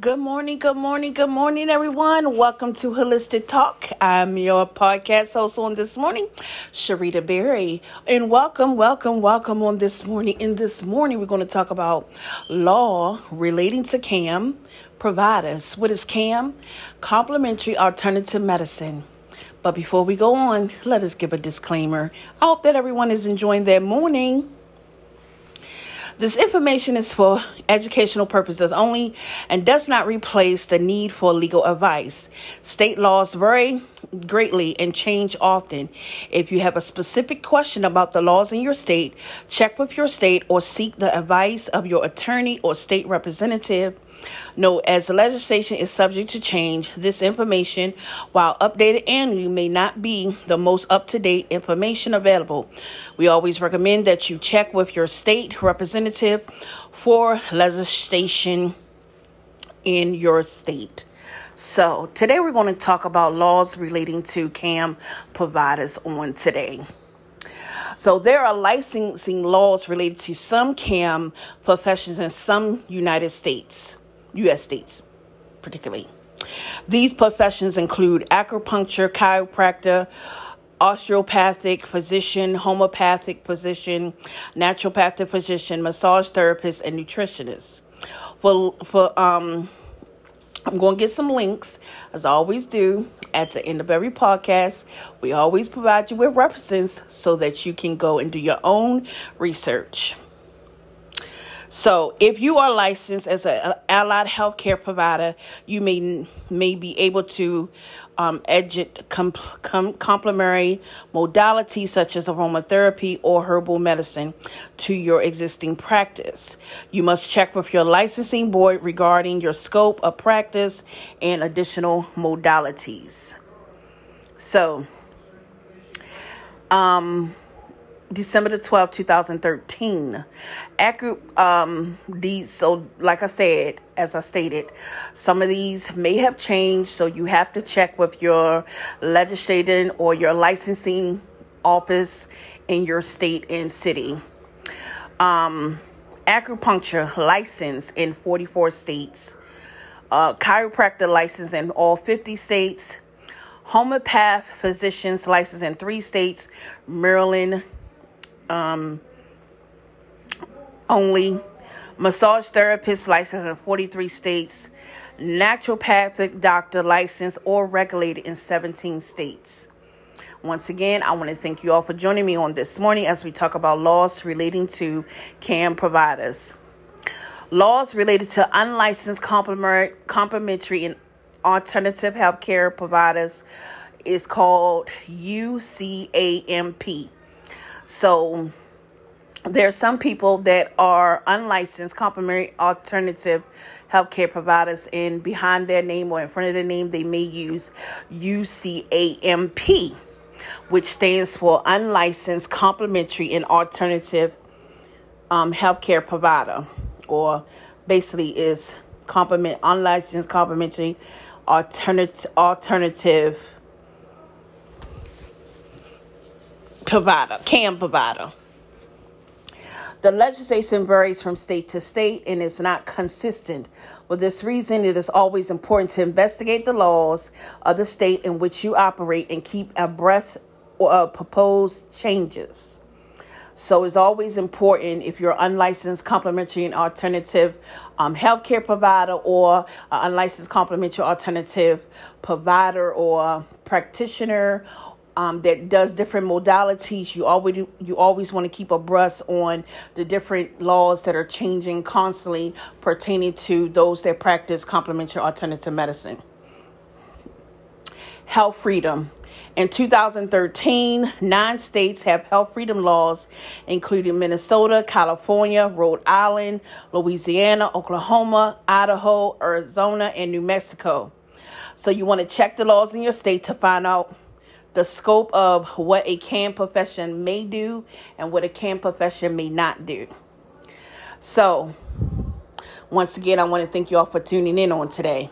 Good morning, good morning, good morning, everyone. Welcome to Holistic Talk. I'm your podcast host on this morning, Sharita Berry. And welcome, welcome, welcome on this morning. In this morning, we're going to talk about law relating to CAM providers. What is CAM? Complementary Alternative Medicine. But before we go on, let us give a disclaimer. I hope that everyone is enjoying their morning. This information is for educational purposes only and does not replace the need for legal advice. State laws vary greatly and change often. If you have a specific question about the laws in your state, check with your state or seek the advice of your attorney or state representative. Note, as the legislation is subject to change, this information, while updated annually, may not be the most up to date information available. We always recommend that you check with your state representative for legislation in your state. So, today we're going to talk about laws relating to CAM providers on today. So there are licensing laws related to some CAM professions in some United States, U.S. states, particularly. These professions include acupuncture, chiropractor, osteopathic physician, homeopathic physician, naturopathic physician, massage therapist, and nutritionist. For for um I'm going to get some links, as I always do, at the end of every podcast. We always provide you with references so that you can go and do your own research. So, if you are licensed as an allied healthcare provider, you may may be able to um, edit com- com- complementary modalities such as aromatherapy or herbal medicine to your existing practice. You must check with your licensing board regarding your scope of practice and additional modalities. So, um, December the 12th, 2013. Accurate, um, these, so like I said, as I stated, some of these may have changed, so you have to check with your legislating or your licensing office in your state and city. Um, acupuncture license in 44 states, uh, chiropractor license in all 50 states, homeopath physicians license in three states, Maryland, um, only, massage therapist license in 43 states, naturopathic doctor licensed or regulated in 17 states. Once again, I want to thank you all for joining me on this morning as we talk about laws relating to CAM providers. Laws related to unlicensed complementary and alternative healthcare providers is called UCAMP. So there are some people that are unlicensed complementary alternative healthcare providers, and behind their name or in front of their name, they may use UCAMP, which stands for Unlicensed Complementary and Alternative um, Healthcare Provider, or basically is complement unlicensed complementary alternative alternative provider, CAM provider. The legislation varies from state to state and is not consistent. For this reason, it is always important to investigate the laws of the state in which you operate and keep abreast of proposed changes. So it's always important if you're unlicensed complementary and alternative um, healthcare provider or unlicensed complementary alternative provider or practitioner um, that does different modalities. You always you always want to keep abreast on the different laws that are changing constantly pertaining to those that practice complementary alternative medicine. Health freedom. In 2013, nine states have health freedom laws, including Minnesota, California, Rhode Island, Louisiana, Oklahoma, Idaho, Arizona, and New Mexico. So you want to check the laws in your state to find out the scope of what a CAM profession may do and what a CAM profession may not do. So, once again, I want to thank you all for tuning in on today.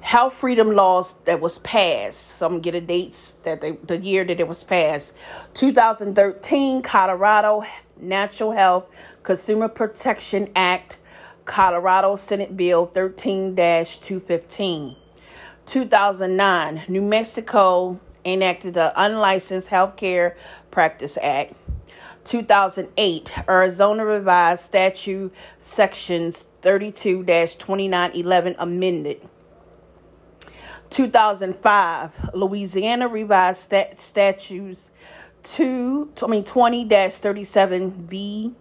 Health freedom laws that was passed. So I'm gonna get a dates that they, the year that it was passed. 2013 Colorado Natural Health Consumer Protection Act Colorado Senate Bill 13 215. 2009, New Mexico enacted the Unlicensed Healthcare Practice Act. 2008, Arizona Revised Statute Sections 32 2911 amended. 2005, Louisiana Revised Stat- Statutes 2, I mean 20 37B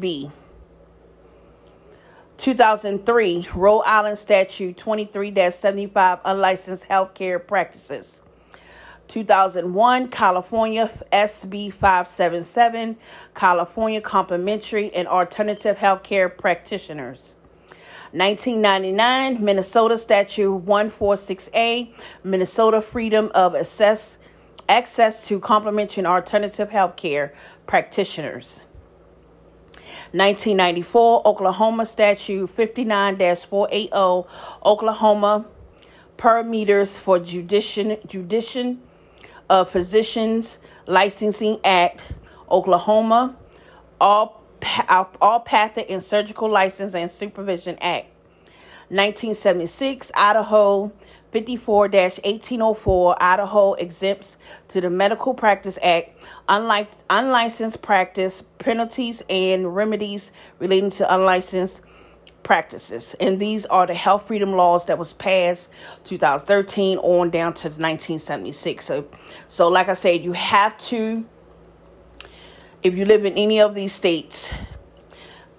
B. 2003, Rhode Island Statute 23 75 Unlicensed Healthcare Practices. 2001, California SB 577, California Complementary and Alternative Healthcare Practitioners. 1999, Minnesota Statute 146A, Minnesota Freedom of Access, access to Complementary and Alternative Healthcare Practitioners. 1994, Oklahoma Statute 59 480, Oklahoma Parameters for Judici- Judici- of Physicians Licensing Act, Oklahoma, All Allopathic and Surgical License and Supervision Act, 1976, Idaho 54 1804, Idaho exempts to the Medical Practice Act unlike unlicensed practice penalties and remedies relating to unlicensed practices. And these are the health freedom laws that was passed 2013 on down to 1976. So, so like I said, you have to, if you live in any of these states,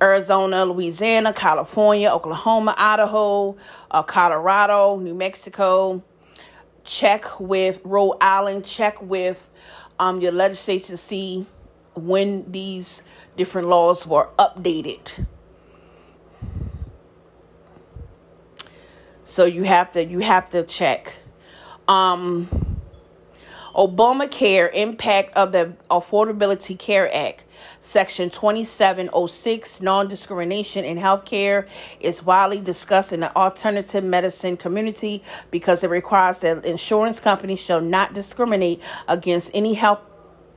Arizona, Louisiana, California, Oklahoma, Idaho, uh, Colorado, New Mexico, check with Rhode Island, check with um, your legislature to see when these different laws were updated. So you have to you have to check. Um, Obamacare impact of the Affordability Care Act. Section 2706, non discrimination in healthcare, is widely discussed in the alternative medicine community because it requires that insurance companies shall not discriminate against any health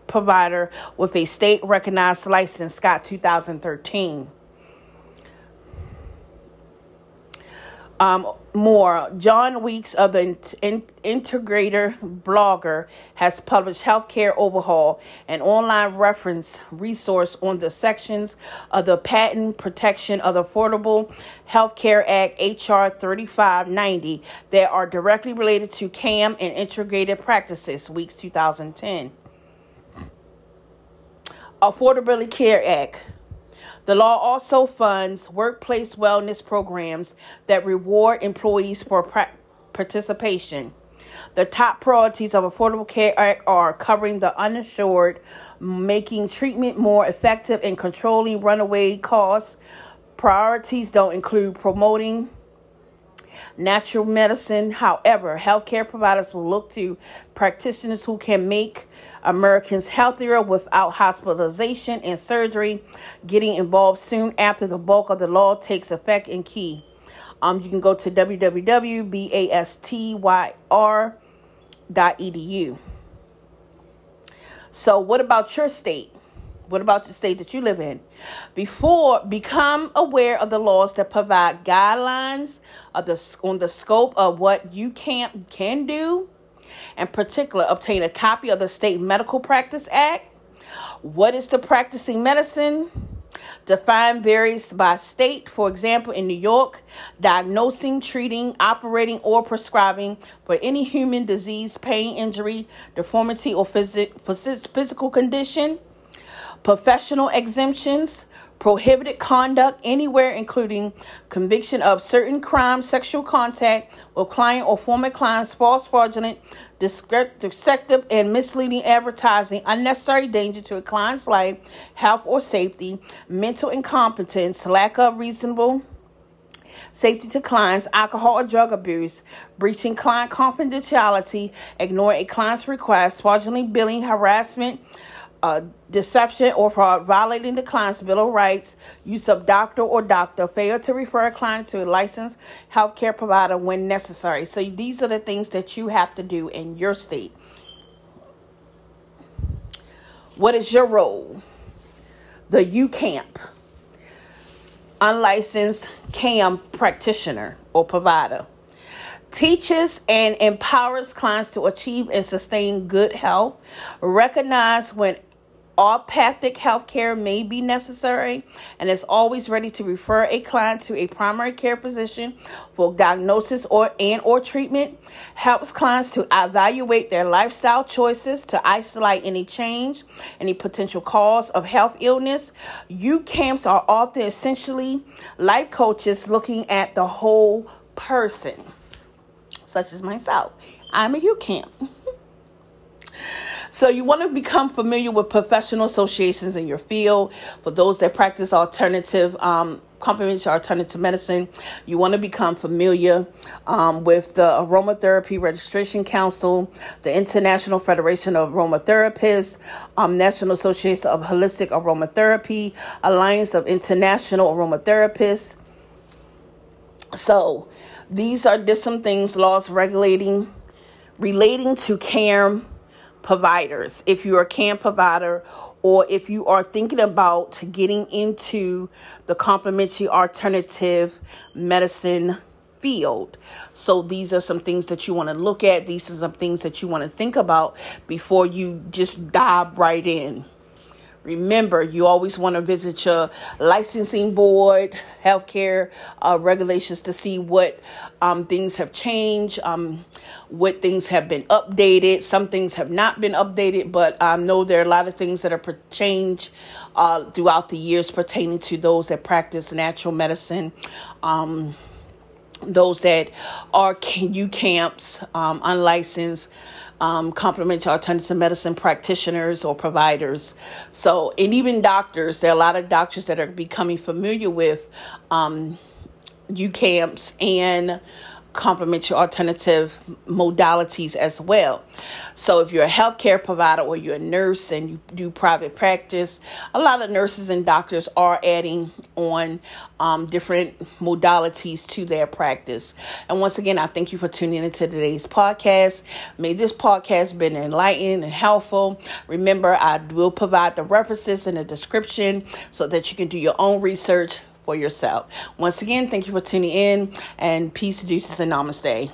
provider with a state recognized license, Scott 2013. Um, more, John Weeks of the in- Integrator blogger has published Healthcare Overhaul, an online reference resource on the sections of the Patient Protection of the Affordable Healthcare Act HR 3590 that are directly related to CAM and integrated practices, Weeks 2010. Affordability Care Act. The law also funds workplace wellness programs that reward employees for participation. The top priorities of Affordable Care Act are covering the uninsured, making treatment more effective, and controlling runaway costs. Priorities don't include promoting natural medicine. However, healthcare providers will look to practitioners who can make Americans healthier without hospitalization and surgery, getting involved soon after the bulk of the law takes effect in key. Um, you can go to www.bastyr.edu. So, what about your state? What about the state that you live in? Before, become aware of the laws that provide guidelines of the on the scope of what you can can do in particular, obtain a copy of the State Medical Practice Act. What is the practicing medicine? Define varies by state. For example, in New York, diagnosing, treating, operating, or prescribing for any human disease, pain, injury, deformity, or physical condition. Professional exemptions prohibited conduct anywhere, including conviction of certain crimes, sexual contact with client or former clients, false, fraudulent, deceptive, and misleading advertising, unnecessary danger to a client's life, health, or safety, mental incompetence, lack of reasonable safety to clients, alcohol or drug abuse, breaching client confidentiality, ignoring a client's request, fraudulently billing, harassment, uh, deception or fraud, violating the client's bill of rights, use of doctor or doctor, failure to refer a client to a licensed healthcare provider when necessary. So these are the things that you have to do in your state. What is your role? The UCAMP. unlicensed CAM practitioner or provider. Teaches and empowers clients to achieve and sustain good health. Recognize when Allopathic healthcare may be necessary and is always ready to refer a client to a primary care physician for diagnosis or and or treatment. Helps clients to evaluate their lifestyle choices to isolate any change, any potential cause of health illness. UCAMPs are often essentially life coaches looking at the whole person, such as myself. I'm a UCAMP. So you want to become familiar with professional associations in your field. For those that practice alternative um, complementary alternative medicine. You want to become familiar um, with the Aromatherapy Registration Council, the International Federation of Aromatherapists, um, National Association of Holistic Aromatherapy, Alliance of International Aromatherapists. So, these are just some things laws regulating relating to CAM providers. If you're a CAM provider or if you are thinking about getting into the complementary alternative medicine field. So these are some things that you want to look at. These are some things that you want to think about before you just dive right in. Remember, you always want to visit your licensing board, healthcare uh, regulations to see what um, things have changed, um, what things have been updated. Some things have not been updated, but I know there are a lot of things that are per- changed uh, throughout the years pertaining to those that practice natural medicine. Um, those that are UCAMPs, um, unlicensed um, complementary alternative medicine practitioners or providers. So, and even doctors, there are a lot of doctors that are becoming familiar with um, UCAMPs and complementary alternative modalities as well. So, if you're a healthcare provider or you're a nurse and you do private practice, a lot of nurses and doctors are adding on um, different modalities to their practice. And once again, I thank you for tuning into today's podcast. May this podcast been enlightening and helpful. Remember, I will provide the references in the description so that you can do your own research for yourself. Once again, thank you for tuning in and peace, deuces, and namaste.